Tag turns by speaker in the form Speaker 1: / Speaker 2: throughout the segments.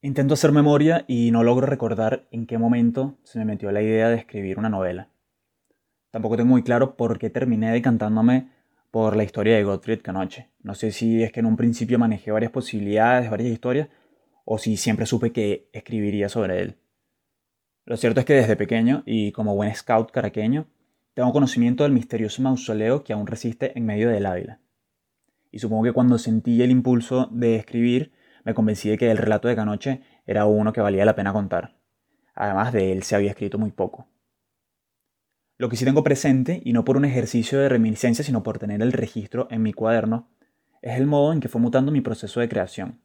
Speaker 1: Intento hacer memoria y no logro recordar en qué momento se me metió la idea de escribir una novela. Tampoco tengo muy claro por qué terminé decantándome por la historia de Gottfried Canoche. No sé si es que en un principio manejé varias posibilidades, varias historias, o si siempre supe que escribiría sobre él. Lo cierto es que desde pequeño, y como buen scout caraqueño, tengo conocimiento del misterioso mausoleo que aún resiste en medio del Ávila. Y supongo que cuando sentí el impulso de escribir, me convencí de que el relato de Canoche era uno que valía la pena contar. Además de él se había escrito muy poco. Lo que sí tengo presente, y no por un ejercicio de reminiscencia, sino por tener el registro en mi cuaderno, es el modo en que fue mutando mi proceso de creación.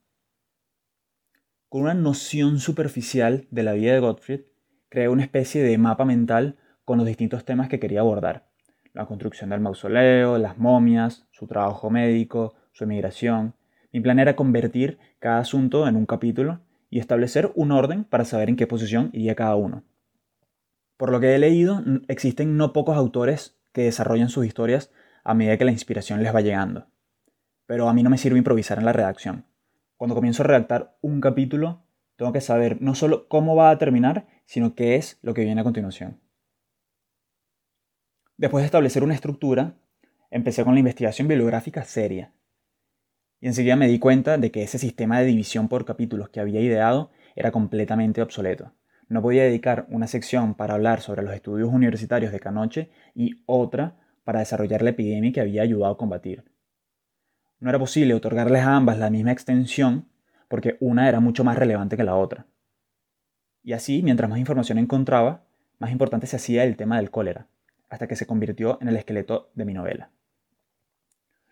Speaker 1: Con una noción superficial de la vida de Gottfried, creé una especie de mapa mental con los distintos temas que quería abordar. La construcción del mausoleo, las momias, su trabajo médico, su emigración. Mi plan era convertir cada asunto en un capítulo y establecer un orden para saber en qué posición iría cada uno. Por lo que he leído, existen no pocos autores que desarrollan sus historias a medida que la inspiración les va llegando. Pero a mí no me sirve improvisar en la redacción. Cuando comienzo a redactar un capítulo, tengo que saber no solo cómo va a terminar, sino qué es lo que viene a continuación. Después de establecer una estructura, empecé con la investigación bibliográfica seria. Y enseguida me di cuenta de que ese sistema de división por capítulos que había ideado era completamente obsoleto. No podía dedicar una sección para hablar sobre los estudios universitarios de Canoche y otra para desarrollar la epidemia que había ayudado a combatir. No era posible otorgarles a ambas la misma extensión porque una era mucho más relevante que la otra. Y así, mientras más información encontraba, más importante se hacía el tema del cólera, hasta que se convirtió en el esqueleto de mi novela.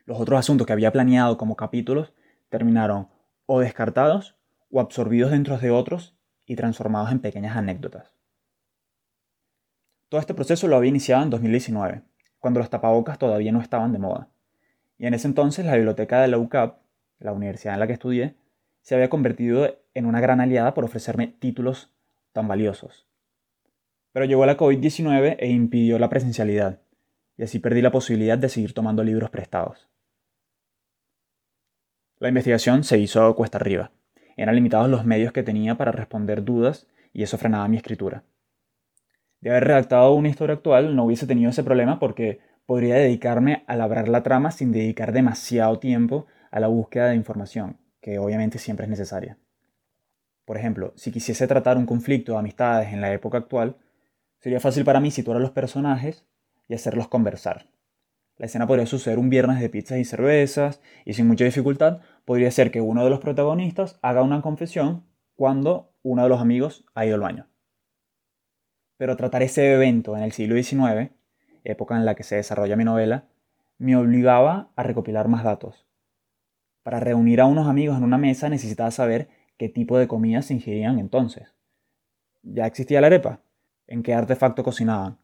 Speaker 1: Los otros asuntos que había planeado como capítulos terminaron o descartados o absorbidos dentro de otros y transformados en pequeñas anécdotas. Todo este proceso lo había iniciado en 2019, cuando los tapabocas todavía no estaban de moda. Y en ese entonces la biblioteca de la UCAP, la universidad en la que estudié, se había convertido en una gran aliada por ofrecerme títulos tan valiosos. Pero llegó la COVID-19 e impidió la presencialidad, y así perdí la posibilidad de seguir tomando libros prestados. La investigación se hizo cuesta arriba. Eran limitados los medios que tenía para responder dudas y eso frenaba mi escritura. De haber redactado una historia actual no hubiese tenido ese problema porque podría dedicarme a labrar la trama sin dedicar demasiado tiempo a la búsqueda de información, que obviamente siempre es necesaria. Por ejemplo, si quisiese tratar un conflicto de amistades en la época actual, sería fácil para mí situar a los personajes y hacerlos conversar. La escena podría suceder un viernes de pizzas y cervezas, y sin mucha dificultad podría ser que uno de los protagonistas haga una confesión cuando uno de los amigos ha ido al baño. Pero tratar ese evento en el siglo XIX, época en la que se desarrolla mi novela, me obligaba a recopilar más datos. Para reunir a unos amigos en una mesa necesitaba saber qué tipo de comida se ingerían entonces. ¿Ya existía la arepa? ¿En qué artefacto cocinaban?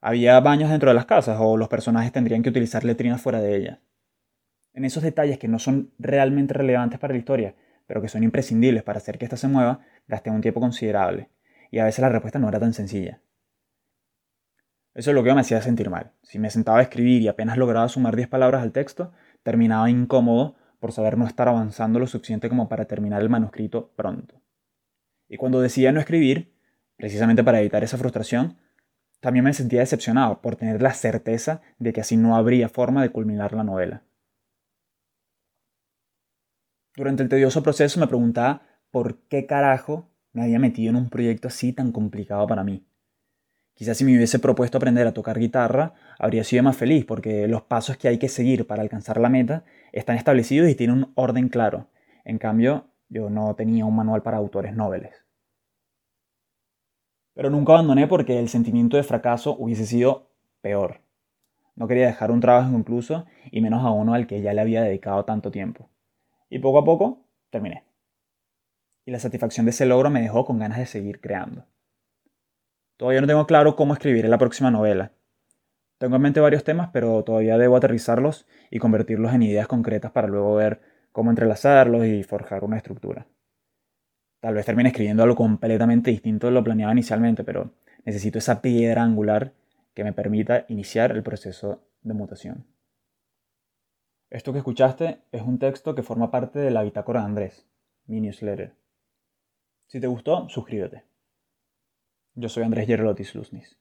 Speaker 1: ¿Había baños dentro de las casas o los personajes tendrían que utilizar letrinas fuera de ellas? En esos detalles que no son realmente relevantes para la historia, pero que son imprescindibles para hacer que ésta se mueva, gasté un tiempo considerable, y a veces la respuesta no era tan sencilla. Eso es lo que me hacía sentir mal. Si me sentaba a escribir y apenas lograba sumar 10 palabras al texto, terminaba incómodo por saber no estar avanzando lo suficiente como para terminar el manuscrito pronto. Y cuando decidía no escribir, precisamente para evitar esa frustración, también me sentía decepcionado por tener la certeza de que así no habría forma de culminar la novela. Durante el tedioso proceso me preguntaba por qué carajo me había metido en un proyecto así tan complicado para mí. Quizás si me hubiese propuesto aprender a tocar guitarra, habría sido más feliz porque los pasos que hay que seguir para alcanzar la meta están establecidos y tienen un orden claro. En cambio, yo no tenía un manual para autores nobles. Pero nunca abandoné porque el sentimiento de fracaso hubiese sido peor. No quería dejar un trabajo incluso y menos a uno al que ya le había dedicado tanto tiempo. Y poco a poco terminé. Y la satisfacción de ese logro me dejó con ganas de seguir creando. Todavía no tengo claro cómo escribiré la próxima novela. Tengo en mente varios temas, pero todavía debo aterrizarlos y convertirlos en ideas concretas para luego ver cómo entrelazarlos y forjar una estructura. Tal vez termine escribiendo algo completamente distinto de lo planeado inicialmente, pero necesito esa piedra angular que me permita iniciar el proceso de mutación. Esto que escuchaste es un texto que forma parte de la bitácora de Andrés, mi newsletter. Si te gustó, suscríbete. Yo soy Andrés Yerlotis Luznis.